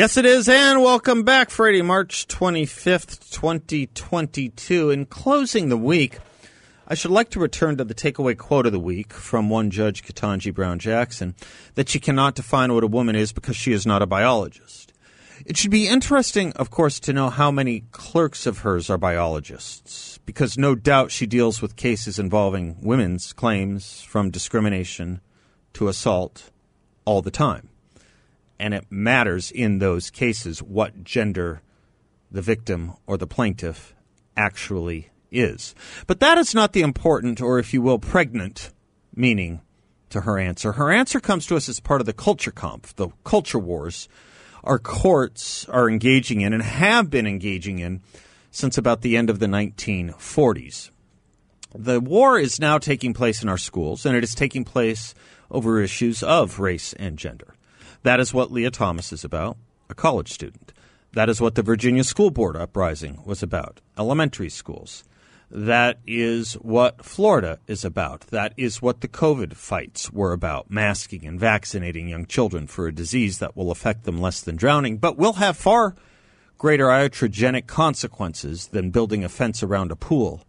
Yes, it is, and welcome back, Friday, March 25th, 2022. In closing the week, I should like to return to the takeaway quote of the week from one Judge Ketanji Brown Jackson that she cannot define what a woman is because she is not a biologist. It should be interesting, of course, to know how many clerks of hers are biologists, because no doubt she deals with cases involving women's claims from discrimination to assault all the time and it matters in those cases what gender the victim or the plaintiff actually is. But that is not the important, or if you will, pregnant meaning to her answer. Her answer comes to us as part of the Kulturkampf, the culture wars our courts are engaging in and have been engaging in since about the end of the 1940s. The war is now taking place in our schools, and it is taking place over issues of race and gender. That is what Lia Thomas is about, a college student. That is what the Virginia School Board uprising was about, elementary schools. That is what Florida is about. That is what the COVID fights were about masking and vaccinating young children for a disease that will affect them less than drowning, but will have far greater iatrogenic consequences than building a fence around a pool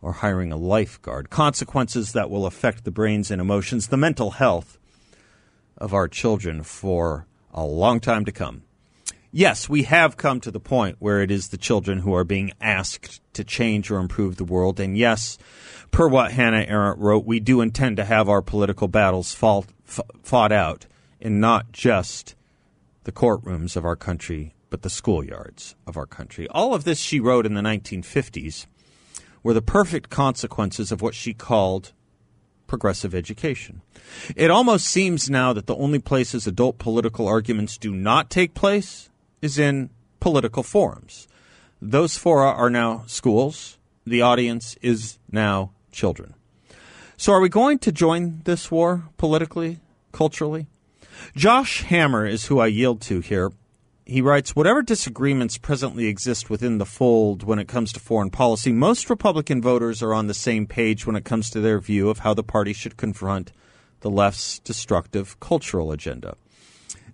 or hiring a lifeguard. Consequences that will affect the brains and emotions, the mental health of our children for a long time to come. Yes, we have come to the point where it is the children who are being asked to change or improve the world. And yes, per what Hannah Arendt wrote, we do intend to have our political battles fought, fought out in not just the courtrooms of our country, but the schoolyards of our country. All of this she wrote in the 1950s were the perfect consequences of what she called progressive education. It almost seems now that the only places adult political arguments do not take place is in political forums. Those fora are now schools. The audience is now children. So, are we going to join this war politically, culturally? Josh Hammer is who I yield to here. He writes Whatever disagreements presently exist within the fold when it comes to foreign policy, most Republican voters are on the same page when it comes to their view of how the party should confront the left's destructive cultural agenda.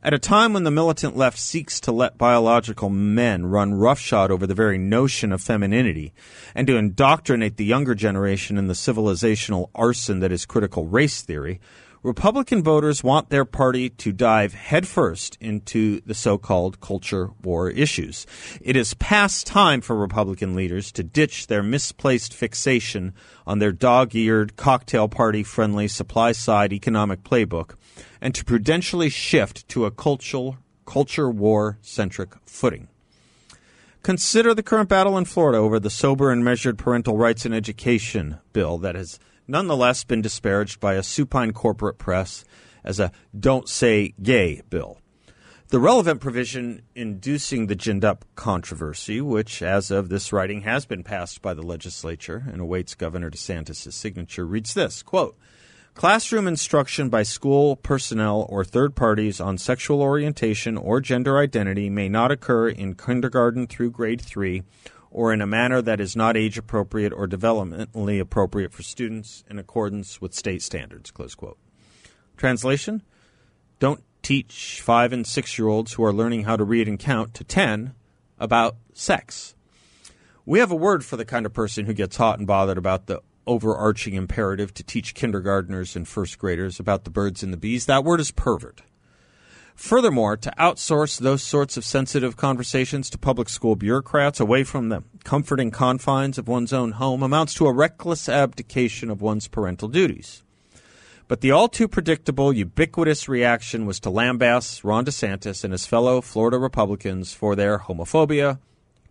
At a time when the militant left seeks to let biological men run roughshod over the very notion of femininity and to indoctrinate the younger generation in the civilizational arson that is critical race theory, Republican voters want their party to dive headfirst into the so called culture war issues. It is past time for Republican leaders to ditch their misplaced fixation on their dog eared, cocktail party friendly supply side economic playbook and to prudentially shift to a cultural, culture war centric footing. Consider the current battle in Florida over the sober and measured parental rights and education bill that has nonetheless been disparaged by a supine corporate press as a don't say gay bill. The relevant provision inducing the ginned up controversy, which as of this writing has been passed by the legislature and awaits Governor DeSantis' signature, reads this quote, Classroom instruction by school personnel or third parties on sexual orientation or gender identity may not occur in kindergarten through grade 3 or in a manner that is not age appropriate or developmentally appropriate for students in accordance with state standards. Close quote. Translation Don't teach five and six year olds who are learning how to read and count to 10 about sex. We have a word for the kind of person who gets hot and bothered about the overarching imperative to teach kindergartners and first graders about the birds and the bees. That word is pervert. Furthermore, to outsource those sorts of sensitive conversations to public school bureaucrats away from the comforting confines of one's own home amounts to a reckless abdication of one's parental duties. But the all too predictable, ubiquitous reaction was to lambaste Ron DeSantis and his fellow Florida Republicans for their homophobia,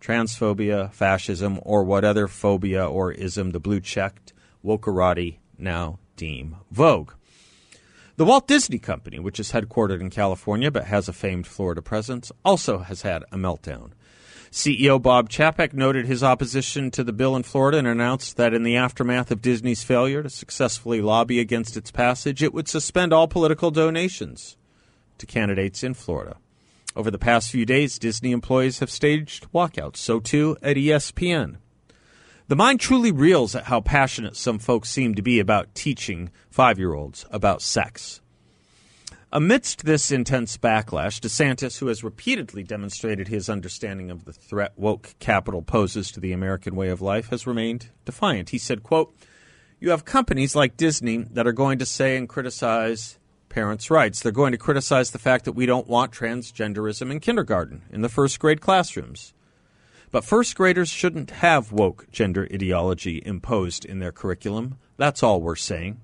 transphobia, fascism, or what other phobia or ism the blue checked wokerati now deem vogue. The Walt Disney Company, which is headquartered in California but has a famed Florida presence, also has had a meltdown. CEO Bob Chapek noted his opposition to the bill in Florida and announced that in the aftermath of Disney's failure to successfully lobby against its passage, it would suspend all political donations to candidates in Florida. Over the past few days, Disney employees have staged walkouts, so too at ESPN. The mind truly reels at how passionate some folks seem to be about teaching five year olds about sex. Amidst this intense backlash, DeSantis, who has repeatedly demonstrated his understanding of the threat woke capital poses to the American way of life, has remained defiant. He said, quote, You have companies like Disney that are going to say and criticize parents' rights. They're going to criticize the fact that we don't want transgenderism in kindergarten, in the first grade classrooms. But first graders shouldn't have woke gender ideology imposed in their curriculum. That's all we're saying.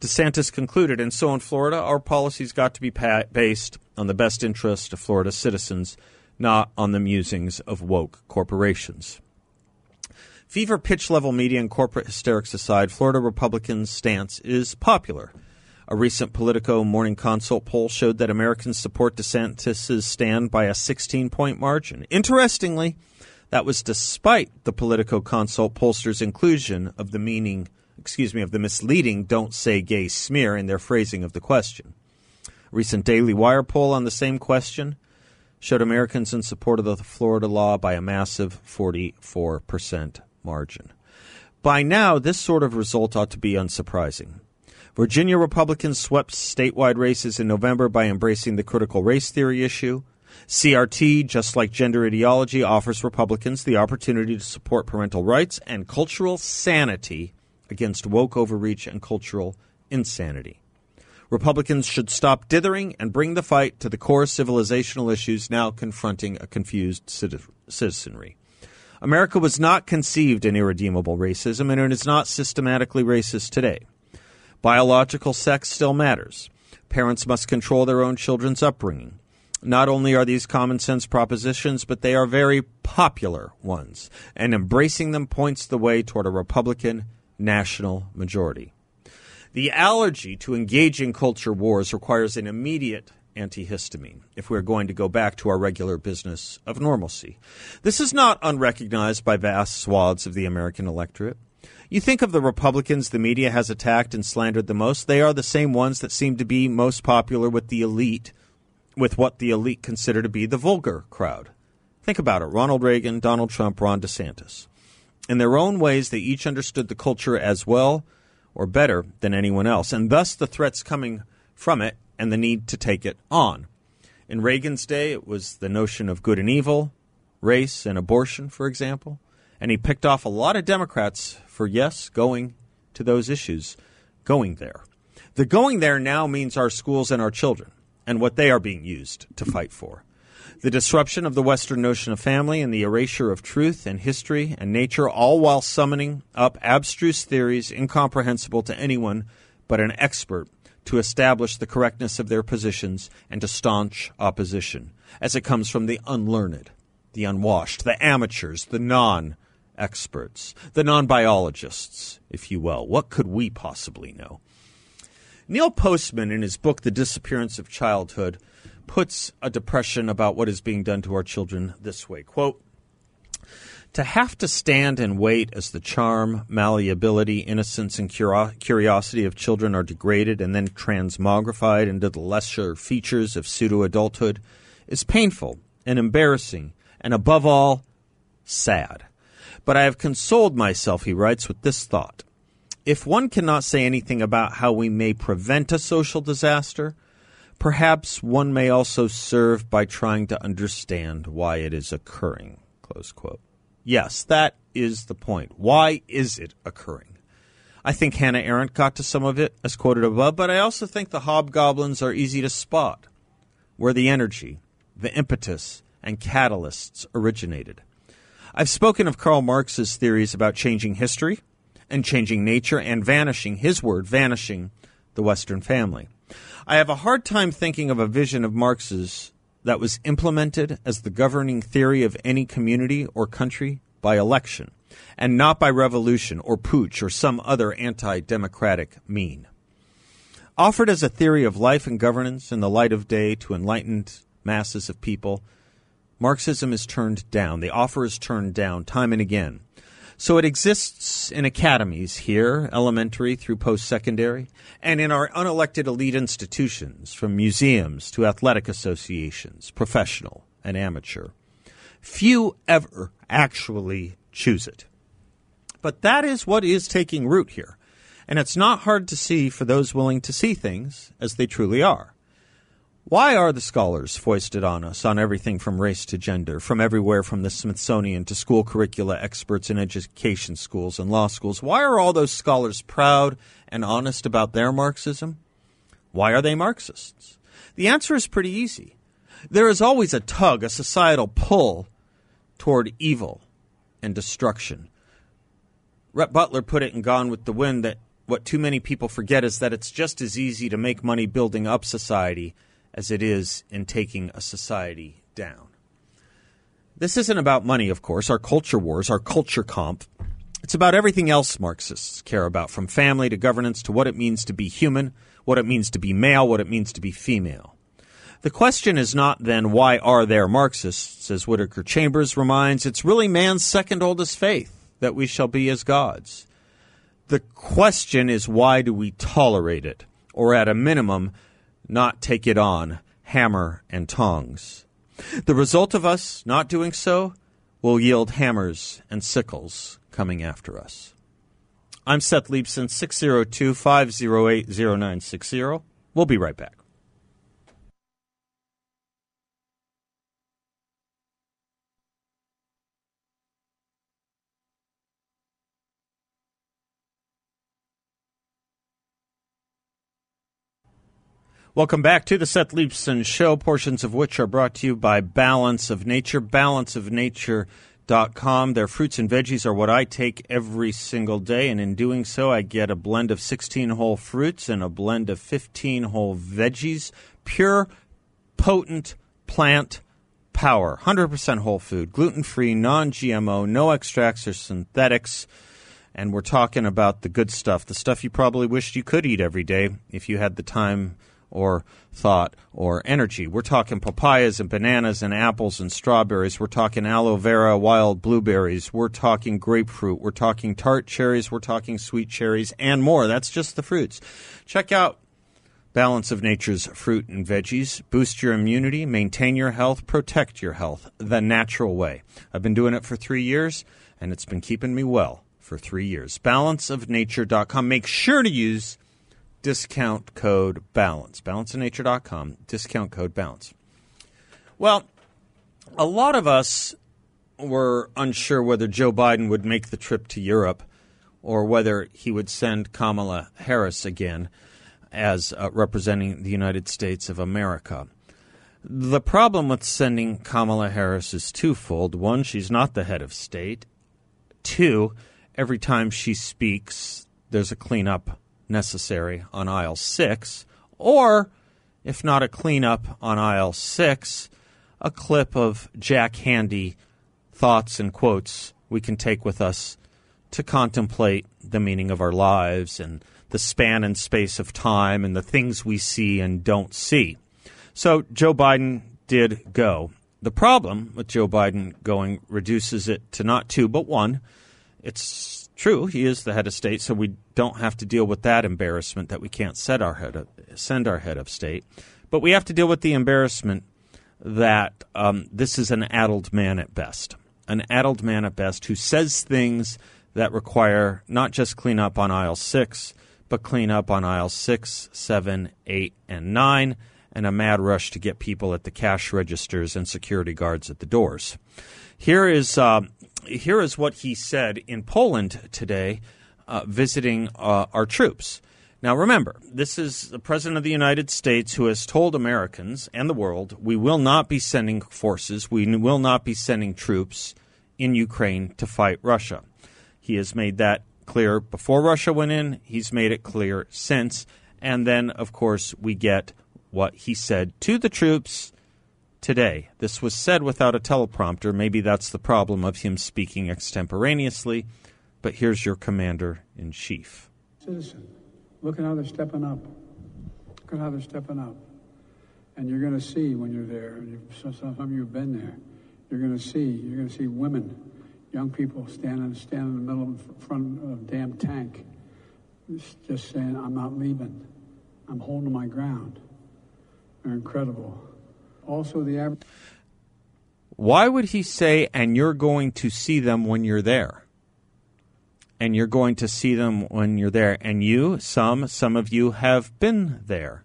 DeSantis concluded, and so in Florida, our policies got to be pa- based on the best interest of Florida citizens, not on the musings of woke corporations. Fever pitch level media and corporate hysterics aside, Florida Republicans' stance is popular. A recent Politico Morning Consult poll showed that Americans support DeSantis' stand by a 16 point margin. Interestingly, that was despite the Politico Consult pollsters' inclusion of the meaning excuse me, of the misleading don't say gay smear in their phrasing of the question. A recent Daily Wire poll on the same question showed Americans in support of the Florida law by a massive 44% margin. By now, this sort of result ought to be unsurprising. Virginia Republicans swept statewide races in November by embracing the critical race theory issue. CRT, just like gender ideology, offers Republicans the opportunity to support parental rights and cultural sanity against woke overreach and cultural insanity. Republicans should stop dithering and bring the fight to the core civilizational issues now confronting a confused citizenry. America was not conceived in irredeemable racism, and it is not systematically racist today. Biological sex still matters. Parents must control their own children's upbringing. Not only are these common sense propositions, but they are very popular ones, and embracing them points the way toward a Republican national majority. The allergy to engaging culture wars requires an immediate antihistamine if we're going to go back to our regular business of normalcy. This is not unrecognized by vast swaths of the American electorate. You think of the Republicans the media has attacked and slandered the most, they are the same ones that seem to be most popular with the elite, with what the elite consider to be the vulgar crowd. Think about it Ronald Reagan, Donald Trump, Ron DeSantis. In their own ways, they each understood the culture as well or better than anyone else, and thus the threats coming from it and the need to take it on. In Reagan's day, it was the notion of good and evil, race and abortion, for example, and he picked off a lot of Democrats for, yes, going to those issues, going there. The going there now means our schools and our children and what they are being used to fight for. The disruption of the Western notion of family and the erasure of truth and history and nature, all while summoning up abstruse theories incomprehensible to anyone but an expert to establish the correctness of their positions and to staunch opposition, as it comes from the unlearned, the unwashed, the amateurs, the non experts, the non biologists, if you will. What could we possibly know? Neil Postman, in his book, The Disappearance of Childhood, puts a depression about what is being done to our children this way quote to have to stand and wait as the charm, malleability, innocence, and curiosity of children are degraded and then transmogrified into the lesser features of pseudo adulthood is painful and embarrassing and, above all, sad. But I have consoled myself, he writes, with this thought. If one cannot say anything about how we may prevent a social disaster, Perhaps one may also serve by trying to understand why it is occurring. Yes, that is the point. Why is it occurring? I think Hannah Arendt got to some of it, as quoted above, but I also think the hobgoblins are easy to spot, where the energy, the impetus, and catalysts originated. I've spoken of Karl Marx's theories about changing history and changing nature and vanishing, his word, vanishing the Western family. I have a hard time thinking of a vision of Marx's that was implemented as the governing theory of any community or country by election, and not by revolution or putsch or some other anti democratic mean. Offered as a theory of life and governance in the light of day to enlightened masses of people, Marxism is turned down. The offer is turned down time and again. So it exists in academies here, elementary through post secondary, and in our unelected elite institutions, from museums to athletic associations, professional and amateur. Few ever actually choose it. But that is what is taking root here. And it's not hard to see for those willing to see things as they truly are. Why are the scholars foisted on us on everything from race to gender, from everywhere from the Smithsonian to school curricula experts in education schools and law schools? Why are all those scholars proud and honest about their Marxism? Why are they Marxists? The answer is pretty easy. There is always a tug, a societal pull toward evil and destruction. Rhett Butler put it in Gone with the Wind that what too many people forget is that it's just as easy to make money building up society as it is in taking a society down. This isn't about money, of course, our culture wars, our Kulturkampf. It's about everything else Marxists care about, from family to governance to what it means to be human, what it means to be male, what it means to be female. The question is not then why are there Marxists, as Whittaker Chambers reminds, it's really man's second oldest faith that we shall be as gods. The question is why do we tolerate it, or at a minimum, not take it on, hammer and tongs. The result of us not doing so will yield hammers and sickles coming after us. I'm Seth Leibsohn, 602 508 0960. We'll be right back. Welcome back to the Seth Leibsohn Show, portions of which are brought to you by Balance of Nature, balanceofnature.com. Their fruits and veggies are what I take every single day, and in doing so, I get a blend of 16 whole fruits and a blend of 15 whole veggies. Pure, potent plant power. 100% whole food, gluten free, non GMO, no extracts or synthetics. And we're talking about the good stuff, the stuff you probably wished you could eat every day if you had the time or thought or energy. We're talking papayas and bananas and apples and strawberries. We're talking aloe vera, wild blueberries. We're talking grapefruit. We're talking tart cherries. We're talking sweet cherries and more. That's just the fruits. Check out Balance of Nature's fruit and veggies. Boost your immunity, maintain your health, protect your health the natural way. I've been doing it for three years, and it's been keeping me well for three years. Balanceofnature.com. Make sure to use discount code BALANCE. Balanceofnature.com, discount code BALANCE. Well, a lot of us were unsure whether Joe Biden would make the trip to Europe or whether he would send Kamala Harris again as uh, representing the United States of America. The problem with sending Kamala Harris is twofold. One, she's not the head of state. Two, every time she speaks, there's a cleanup necessary on aisle six, or if not a cleanup on aisle six, a clip of Jack Handey thoughts and quotes we can take with us to contemplate the meaning of our lives and the span and space of time and the things we see and don't see. So Joe Biden did go. The problem with Joe Biden going reduces it to not two, but one. It's True, he is the head of state, so we don't have to deal with that embarrassment that we can't set our head of, send our head of state. But we have to deal with the embarrassment that um, this is an addled man at best. An addled man at best who says things that require not just clean up on aisle six, but clean up on aisle six, seven, eight, and nine, and a mad rush to get people at the cash registers and security guards at the doors. Here is uh, here is what he said in Poland today, uh, visiting uh, our troops. Now, remember, this is the President of the United States who has told Americans and the world we will not be sending forces, we will not be sending troops in Ukraine to fight Russia. He has made that clear before Russia went in, he's made it clear since. And then, of course, we get what he said to the troops today. This was said without a teleprompter. Maybe that's the problem of him speaking extemporaneously. But here's your commander in chief. Citizen, look at how they're stepping up. Look at how they're stepping up. And you're going to see when you're there, and some of you have been there, you're going to see, you're going to see women, young people standing, standing in the middle in front of a damn tank, just saying, I'm not leaving. I'm holding my ground. They're incredible. Also, the average. Why would he say, and you're going to see them when you're there? And you're going to see them when you're there. And you, some, some of you have been there.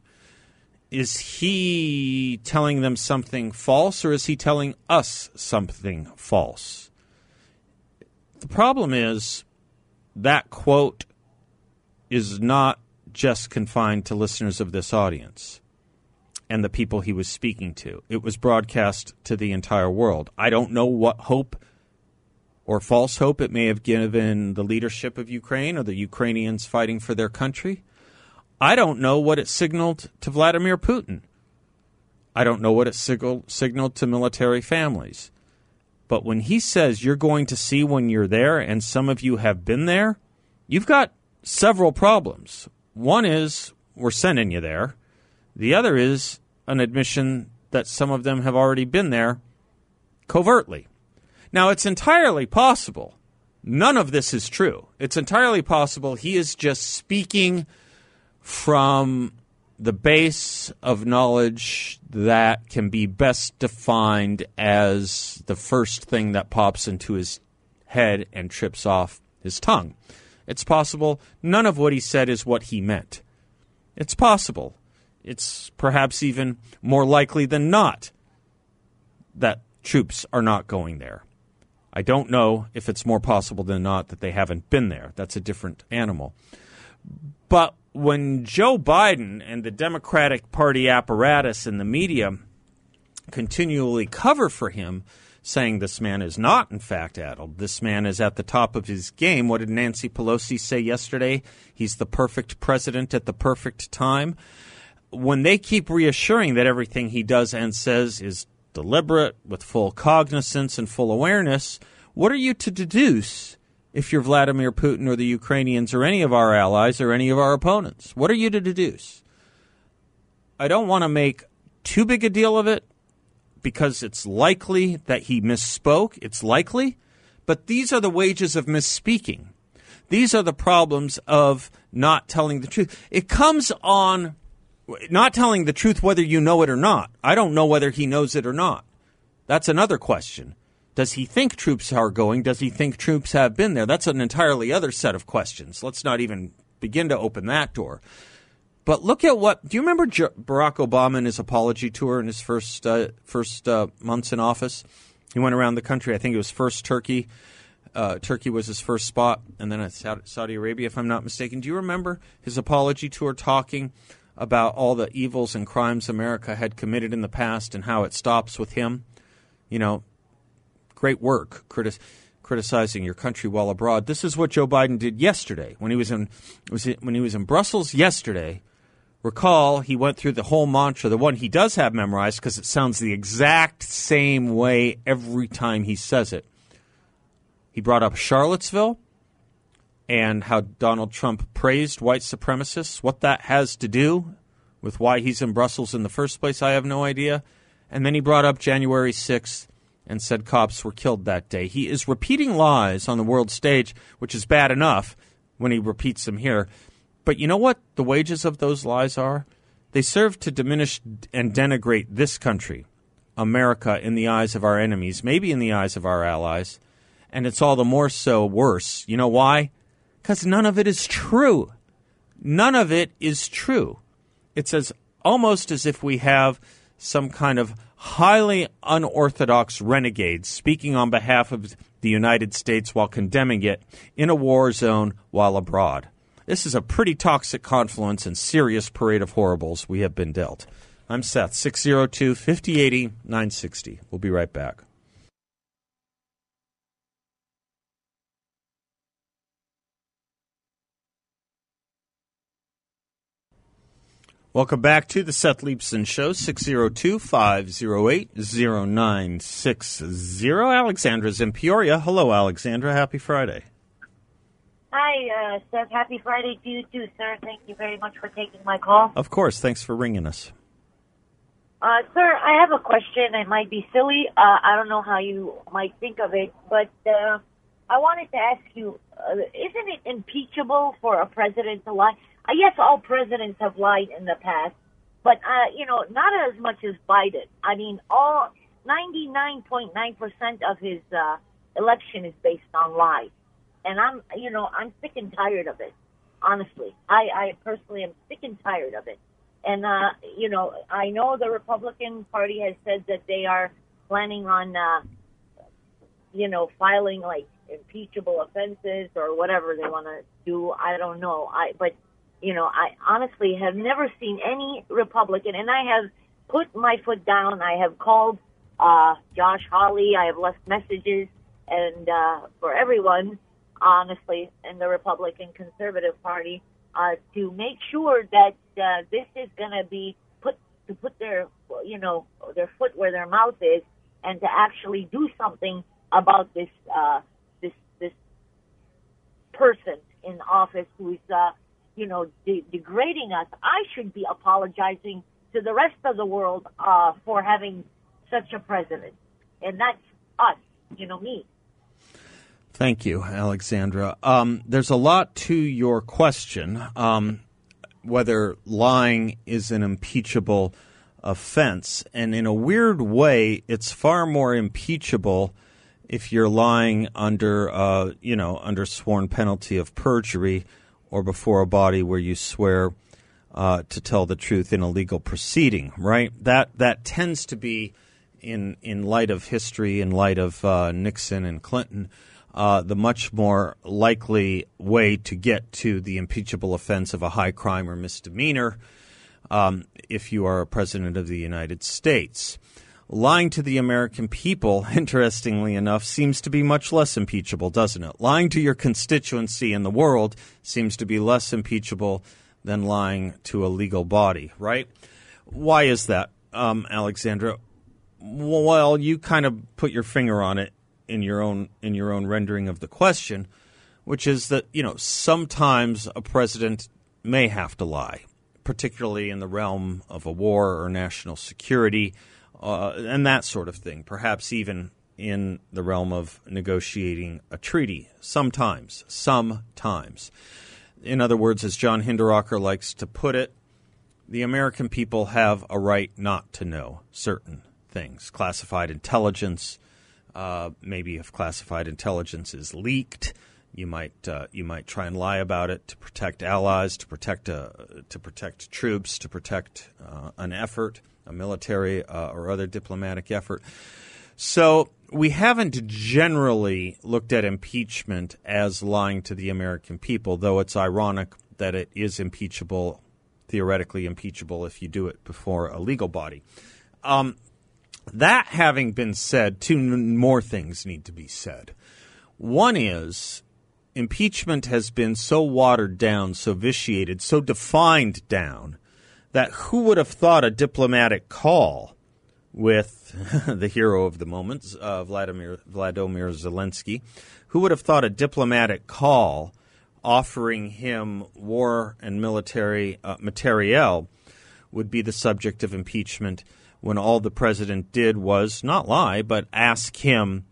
Is he telling them something false or is he telling us something false? The problem is that quote is not just confined to listeners of this audience and the people he was speaking to. It was broadcast to the entire world. I don't know what hope or false hope it may have given the leadership of Ukraine or the Ukrainians fighting for their country. I don't know what it signaled to Vladimir Putin. I don't know what it signaled to military families. But when he says you're going to see when you're there, and some of you have been there, you've got several problems. One is we're sending you there. The other is an admission that some of them have already been there covertly. Now, it's entirely possible. None of this is true. It's entirely possible he is just speaking from the base of knowledge that can be best defined as the first thing that pops into his head and trips off his tongue. It's possible none of what he said is what he meant. It's possible it's perhaps even more likely than not that troops are not going there. I don't know if it's more possible than not that they haven't been there. That's a different animal. But when Joe Biden and the Democratic Party apparatus and the media continually cover for him, saying this man is not, in fact, addled, this man is at the top of his game, what did Nancy Pelosi say yesterday? He's the perfect president at the perfect time when they keep reassuring that everything he does and says is deliberate, with full cognizance and full awareness, what are you to deduce if you're Vladimir Putin or the Ukrainians or any of our allies or any of our opponents? What are you to deduce? I don't want to make too big a deal of it because it's likely that he misspoke. It's likely. But these are the wages of misspeaking. These are the problems of not telling the truth. It comes on not telling the truth whether you know it or not. I don't know whether he knows it or not. That's another question. Does he think troops are going? Does he think troops have been there? That's an entirely other set of questions. Let's not even begin to open that door. But look at what. Do you remember Barack Obama and his apology tour in his first uh, first uh, months in office? He went around the country. I think it was first Turkey. Uh, Turkey was his first spot, and then Saudi Arabia, if I'm not mistaken. Do you remember his apology tour talking about all the evils and crimes America had committed in the past and how it stops with him. You know, great work criticizing your country while abroad. This is what Joe Biden did yesterday when he was in was it, when he was in Brussels yesterday. Recall he went through the whole mantra, the one he does have memorized because it sounds the exact same way every time he says it. He brought up Charlottesville and how Donald Trump praised white supremacists. What that has to do with why he's in Brussels in the first place, I have no idea. And then he brought up January 6th and said cops were killed that day. He is repeating lies on the world stage, which is bad enough when he repeats them here. But you know what the wages of those lies are? They serve to diminish and denigrate this country, America, in the eyes of our enemies, maybe in the eyes of our allies. And it's all the more so worse. You know why? Because none of it is true. None of it is true. It's as almost as if we have some kind of highly unorthodox renegade speaking on behalf of the United States while condemning it in a war zone while abroad. This is a pretty toxic confluence and serious parade of horribles we have been dealt. I'm Seth, 602 5080 960. We'll be right back. Welcome back to the Seth Leibsohn Show, 602 508 0960. Alexandra's in Peoria. Hello, Alexandra. Happy Friday. Hi, uh, Seth. Happy Friday to you too, sir. Thank you very much for taking my call. Of course. Thanks for ringing us. Uh, sir, I have a question. It might be silly. Uh, I don't know how you might think of it, but uh, I wanted to ask you: uh, Isn't it impeachable for a president to lie? Yes, all presidents have lied in the past, but uh, you know, not as much as Biden. I mean, all ninety-nine point nine percent of his uh, election is based on lies, and I'm, you know, I'm sick and tired of it. Honestly, I, I personally am sick and tired of it. And uh, you know, I know the Republican Party has said that they are planning on, uh, you know, filing like impeachable offenses or whatever they want to do. I don't know. I but you know, I honestly have never seen any Republican, and I have put my foot down. I have called uh, Josh Hawley. I have left messages, and uh, for everyone, honestly, in the Republican Conservative Party, uh, to make sure that uh, this is going to be put to put their, you know, their foot where their mouth is, and to actually do something about this uh, this this person in office who's, uh, you know, de- degrading us. I should be apologizing to the rest of the world uh, for having such a president, and that's us, you know, me. Thank you, Alexandra. Um, there's a lot to your question. Um, whether lying is an impeachable offense. And in a weird way, it's far more impeachable if you're lying under, uh, you know, under sworn penalty of perjury or before a body where you swear uh, to tell the truth in a legal proceeding, right? That that tends to be, in in light of history, in light of uh, Nixon and Clinton, uh, the much more likely way to get to the impeachable offense of a high crime or misdemeanor um, if you are a president of the United States. Lying to the American people, interestingly enough, seems to be much less impeachable, doesn't it? Lying to your constituency in the world seems to be less impeachable than lying to a legal body, right? Why is that, um, Alexandra? Well, you kind of put your finger on it in your own in your own rendering of the question, which is that you know sometimes a president may have to lie, particularly in the realm of a war or national security, uh, and that sort of thing. Perhaps even in the realm of negotiating a treaty. Sometimes, sometimes. In other words, as John Hinderaker likes to put it, the American people have a right not to know certain things. Classified intelligence, uh, maybe if classified intelligence is leaked, you might uh, you might try and lie about it to protect allies, to protect uh, to protect troops, to protect uh, an effort, a military uh, or other diplomatic effort. So we haven't generally looked at impeachment as lying to the American people, though it's ironic that it is impeachable, theoretically impeachable, if you do it before a legal body. Um, that having been said, two more things need to be said. One is impeachment has been so watered down, so vitiated, so defined down that who would have thought a diplomatic call with the hero of the moment, uh, Vladimir Vladimir Zelensky, who would have thought a diplomatic call offering him war and military uh, materiel would be the subject of impeachment when all the president did was not lie, but ask him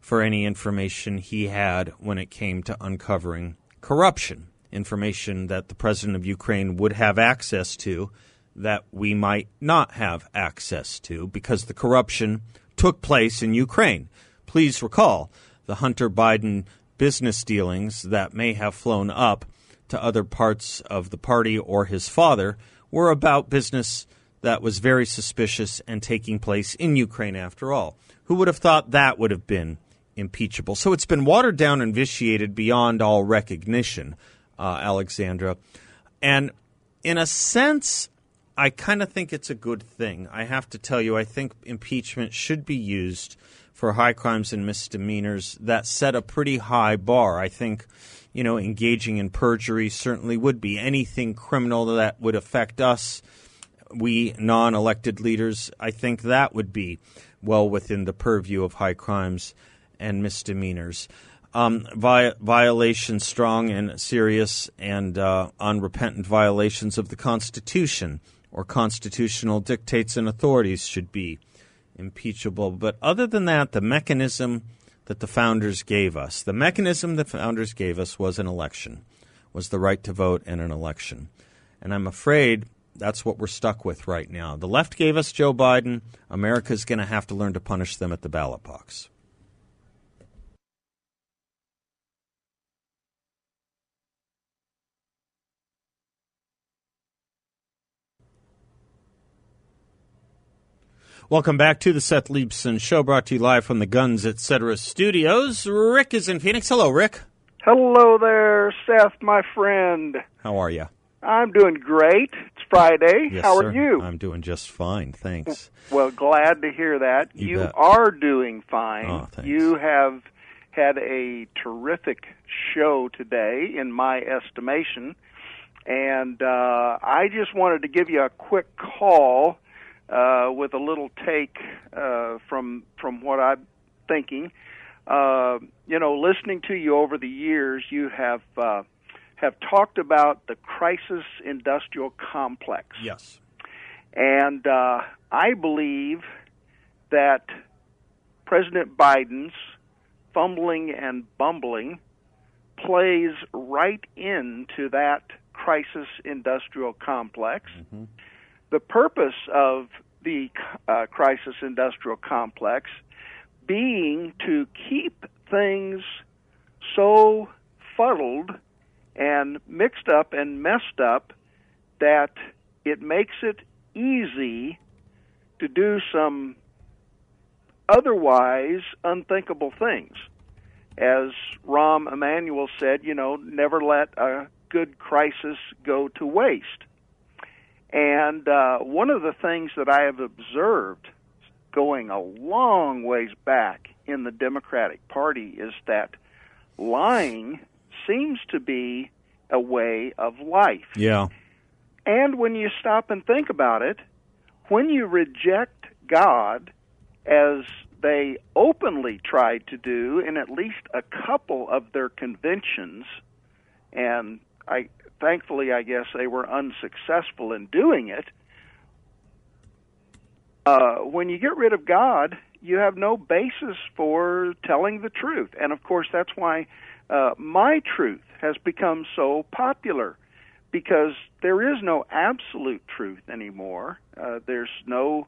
for any information he had when it came to uncovering corruption, information that the president of Ukraine would have access to that we might not have access to because the corruption took place in Ukraine. Please recall the Hunter Biden business dealings that may have flown up to other parts of the party or his father were about business that was very suspicious and taking place in Ukraine after all. Who would have thought that would have been impeachable? So it's been watered down and vitiated beyond all recognition, uh, Alexandra. And in a sense, I kind of think it's a good thing. I have to tell you, I think impeachment should be used for high crimes and misdemeanors that set a pretty high bar. I think, you know, engaging in perjury certainly would be anything criminal that would affect us we non elected leaders, I think that would be well within the purview of high crimes and misdemeanors. Um, vi- violations, strong and serious and uh, unrepentant violations of the Constitution or constitutional dictates and authorities should be impeachable. But other than that, the mechanism that the founders gave us, the mechanism the founders gave us was an election, was the right to vote in an election. And I'm afraid that's what we're stuck with right now. The left gave us Joe Biden. America's going to have to learn to punish them at the ballot box. Welcome back to the Seth Leibsohn Show, brought to you live from the Guns Etc. studios. Rick is in Phoenix. Hello, Rick. Hello there, Seth, my friend. How are you? I'm doing great. It's Friday. Yes, How sir. are you? I'm doing just fine, thanks. Well, glad to hear that. You bet. are doing fine. Oh, thanks. You have had a terrific show today, in my estimation. And uh, I just wanted to give you a quick call uh, with a little take uh, from from what I'm thinking. Uh, you know, listening to you over the years, you have uh, have talked about the crisis industrial complex. Yes. And uh, I believe that President Biden's fumbling and bumbling plays right into that crisis industrial complex. The purpose of the uh, crisis industrial complex being to keep things so fuddled and mixed up and messed up that it makes it easy to do some otherwise unthinkable things. As Rahm Emanuel said, you know, never let a good crisis go to waste. And uh, one of the things that I have observed going a long ways back in the Democratic Party is that lying seems to be a way of life. Yeah. And when you stop and think about it, when you reject God, as they openly tried to do in at least a couple of their conventions, and I thankfully I guess they were unsuccessful in doing it. Uh, when you get rid of God, you have no basis for telling the truth, and of course that's why uh, my truth has become so popular because there is no absolute truth anymore. Uh, there's no,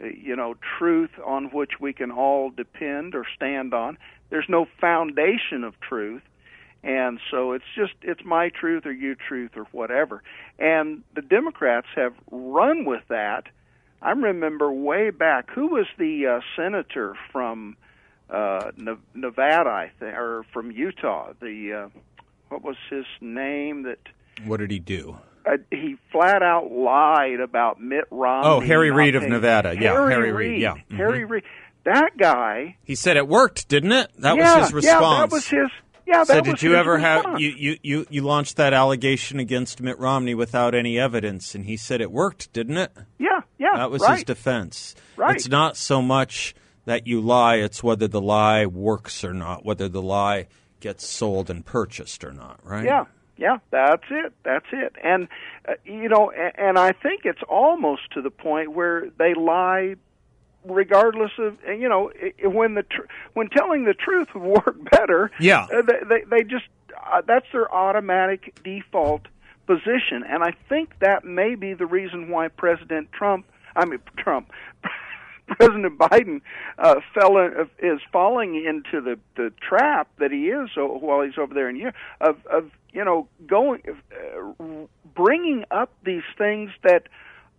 you know, truth on which we can all depend or stand on. There's no foundation of truth, and so it's just it's my truth or you truth or whatever. And the Democrats have run with that. I remember way back who was the uh, senator from uh, Nevada, I think, or from Utah. The uh, what was his name that What did he do? uh, he flat out lied about Mitt Romney. Oh, Harry Reid of Nevada. Yeah, Harry, Harry Reid, Reid. yeah. Mhm. Harry Reid. That guy. He said it worked, didn't it? That yeah, was his response. Yeah, that was his. Yeah, so did you ever have you, you, you, you launched that allegation against Mitt Romney without any evidence and he said it worked, didn't it? Yeah, yeah. That was right. his defense. Right. It's not so much that you lie, it's whether the lie works or not, whether the lie gets sold and purchased or not, right? Yeah, yeah, that's it. That's it. And uh, you know, and I think it's almost to the point where they lie regardless of you know when the tr- when telling the truth would work better. Yeah. uh, they they, they just uh, that's their automatic default position, and I think that may be the reason why President Trump, I mean Trump. President Biden uh, fell in, is falling into the the trap that he is so, while he's over there in Europe of of you know going uh, bringing up these things that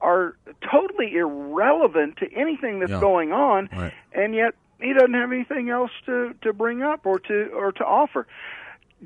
are totally irrelevant to anything that's Yeah. going on, Right. and yet he doesn't have anything else to to bring up or to or to offer.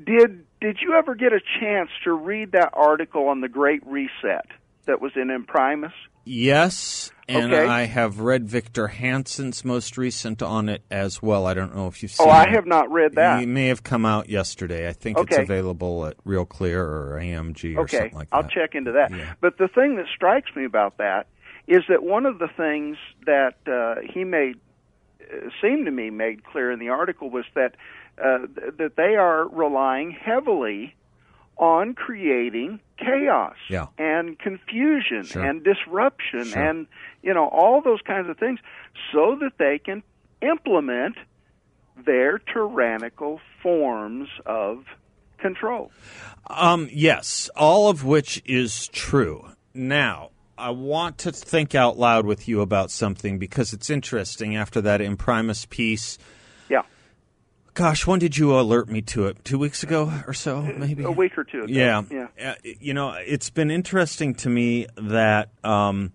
Did did you ever get a chance to read that article on the Great Reset that was in Imprimis? Yes, and Okay. I have read Victor Hanson's most recent on it as well. I don't know if you've seen Oh, I it. have not read that. It may have come out yesterday. I think it's available at Real Clear or AMG or okay, something like that. I'll check into that. Yeah. But the thing that strikes me about that is that one of the things that uh, he made uh, seemed to me made clear in the article was that uh, th- that they are relying heavily on creating chaos Yeah. and confusion Sure. and disruption Sure. and you know all those kinds of things so that they can implement their tyrannical forms of control. Um, yes, all of which is true. Now, I want to think out loud with you about something because it's interesting after that Imprimis piece. Gosh, when did you alert me to it? Two weeks ago or so, maybe? A week or two ago. Yeah. Yeah. Uh, you know, it's been interesting to me that um,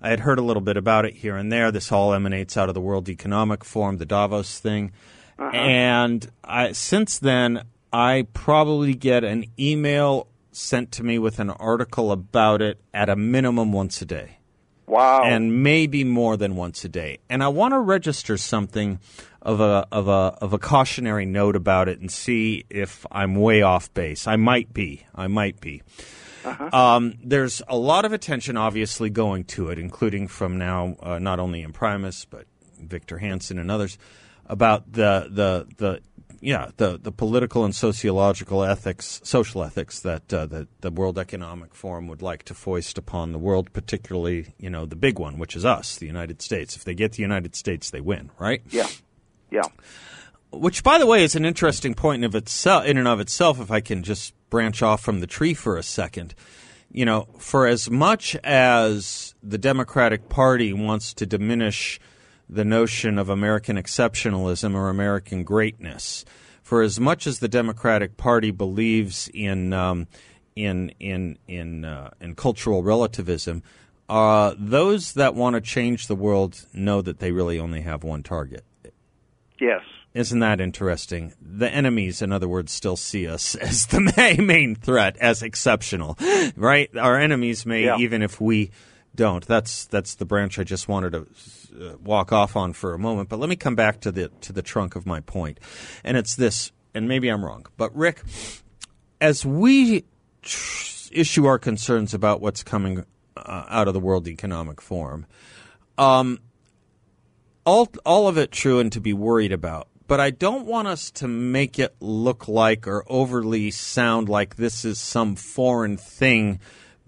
I had heard a little bit about it here and there. This all emanates out of the World Economic Forum, the Davos thing. Uh-huh. And I, since then, I probably get an email sent to me with an article about it at a minimum once a day Wow. and maybe more than once a day. And I want to register something of a of a of a cautionary note about it and see if I'm way off base. I might be. I might be. Um, there's a lot of attention, obviously, going to it, including from now uh, not only Imprimis but Victor Hanson and others about the the the yeah the the political and sociological ethics, social ethics that uh, that the World Economic Forum would like to foist upon the world, particularly you know the big one, which is us, the United States. If they get the United States, they win, right? yeah. Yeah. Which, by the way, is an interesting point of itself, in and of itself. If I can just branch off from the tree for a second, you know, for as much as the Democratic Party wants to diminish the notion of American exceptionalism or American greatness, for as much as the Democratic Party believes in um, in in in uh, in cultural relativism, uh, those that want to change the world know that they really only have one target. Yes. Isn't that interesting? The enemies, in other words, still see us as the ma- main threat, as exceptional, right? Our enemies may, Yeah. even if we don't. That's that's the branch I just wanted to uh, walk off on for a moment. But let me come back to the to the trunk of my point, and it's this. And maybe I'm wrong, but Rick, as we tr- issue our concerns about what's coming uh, out of the World Economic Forum, all all of it true and to be worried about. But I don't want us to make it look like or overly sound like this is some foreign thing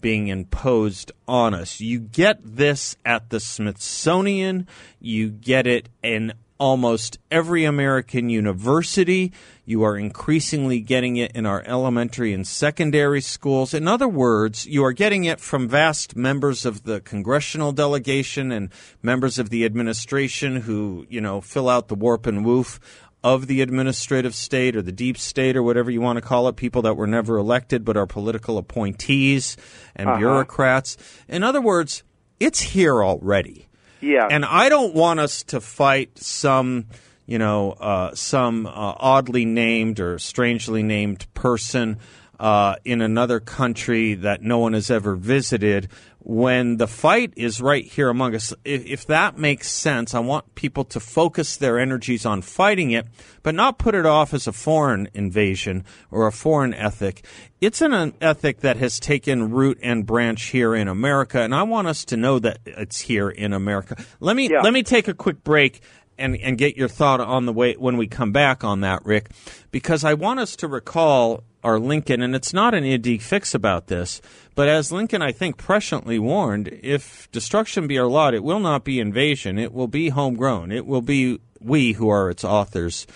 being imposed on us. You get this at the Smithsonian, you get it in almost every American university. You are increasingly getting it in our elementary and secondary schools. In other words, you are getting it from vast members of the congressional delegation and members of the administration who, you know, fill out the warp and woof of the administrative state or the deep state or whatever you want to call it, people that were never elected but are political appointees and uh-huh. bureaucrats. In other words, it's here already. Yeah. And I don't want us to fight some, you know, uh, some uh, oddly named or strangely named person uh, in another country that no one has ever visited when the fight is right here among us. If, if that makes sense, I want people to focus their energies on fighting it, but not put it off as a foreign invasion or a foreign ethic. It's an, an ethic that has taken root and branch here in America, and I want us to know that it's here in America. Let me Yeah. let me take a quick break and and get your thought on the way when we come back on that, Rick, because I want us to recall our Lincoln, and it's not an idea fix about this, but as Lincoln, I think, presciently warned, if destruction be our lot, it will not be invasion; it will be homegrown. It will be we who are its authors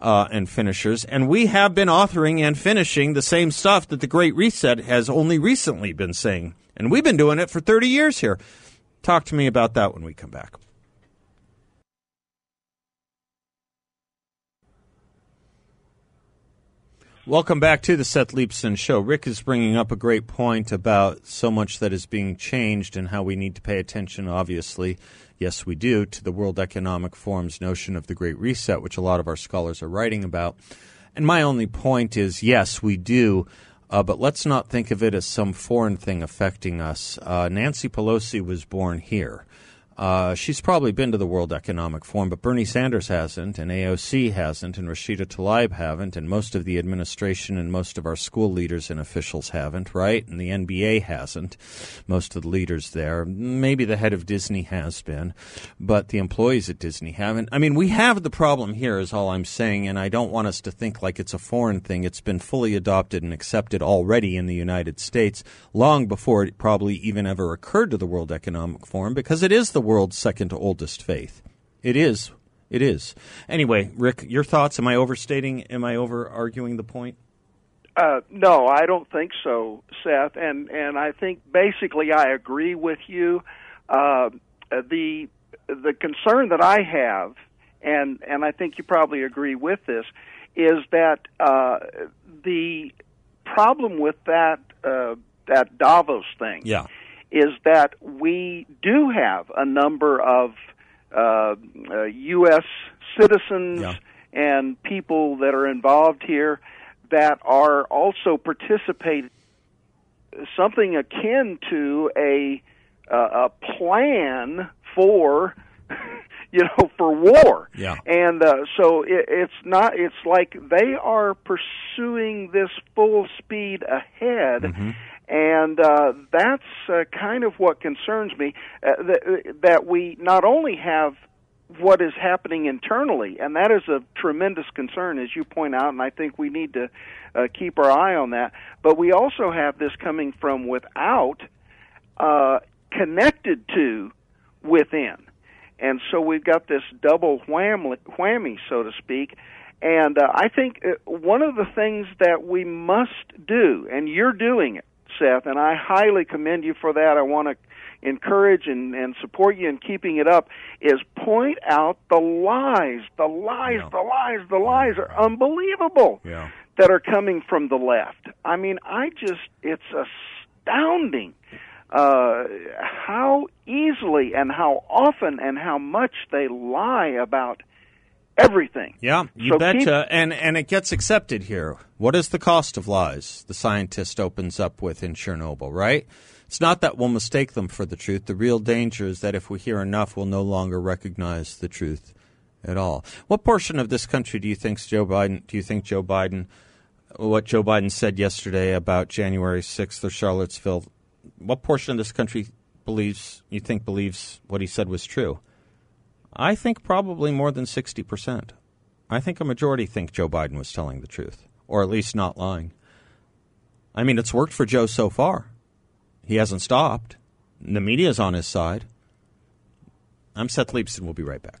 uh, and finishers, and we have been authoring and finishing the same stuff that the Great Reset has only recently been saying, and we've been doing it for thirty years here. Talk to me about that when we come back. Welcome back to the Seth Leibsohn Show. Rick is bringing up a great point about so much that is being changed and how we need to pay attention, obviously, yes, we do, to the World Economic Forum's notion of the Great Reset, which a lot of our scholars are writing about. And my only point is yes, we do, uh, but let's not think of it as some foreign thing affecting us. Uh, Nancy Pelosi was born here. Uh, she's probably been to the World Economic Forum, but Bernie Sanders hasn't, and AOC hasn't, and Rashida Tlaib haven't, and most of the administration and most of our school leaders and officials haven't, right? And the NBA hasn't. Most of the leaders there. Maybe the head of Disney has been, but the employees at Disney haven't. I mean, we have the problem here, is all I'm saying, and I don't want us to think like it's a foreign thing. It's been fully adopted and accepted already in the United States long before it probably even ever occurred to the World Economic Forum because it is the world's second oldest faith. It is. It is. Anyway, Rick, your thoughts? Am I overstating? Am I over arguing the point? Uh, no, I don't think so, Seth. And and I think basically I agree with you. Uh, the the concern that I have, and and I think you probably agree with this, is that uh, the problem with that uh, that Davos thing. Yeah is that we do have a number of uh, uh, U.S. citizens yeah. and people that are involved here that are also participating something akin to a uh, a plan for you know for war yeah and uh, so it, it's not it's like they are pursuing this full speed ahead mm-hmm and uh, that's uh, kind of what concerns me uh, that, that we not only have what is happening internally, and that is a tremendous concern, as you point out, and I think we need to uh, keep our eye on that. But we also have this coming from without, uh, connected to within, and so we've got this double whammy, whammy so to speak. And uh, I think uh, one of the things that we must do, and you're doing it, Seth, and I highly commend you for that. I want to encourage and, and support you in keeping it up is point out the lies, the lies, yeah. the lies, the lies are unbelievable yeah. that are coming from the left. I mean, I just, it's astounding uh, how easily and how often and how much they lie about everything. Yeah, you so betcha. Keep, and and it gets accepted here. What is the cost of lies? The scientist opens up with in Chernobyl, right? It's not that we'll mistake them for the truth. The real danger is that if we hear enough, we'll no longer recognize the truth at all. What portion of this country do you think Joe Biden? Do you think Joe Biden? What Joe Biden said yesterday about January sixth or Charlottesville? What portion of this country believes? You think believes what he said was true? I think probably more than 60%. I think a majority think Joe Biden was telling the truth, or at least not lying. I mean, it's worked for Joe so far. He hasn't stopped. The media's on his side. I'm Seth Leibsohn. We'll be right back.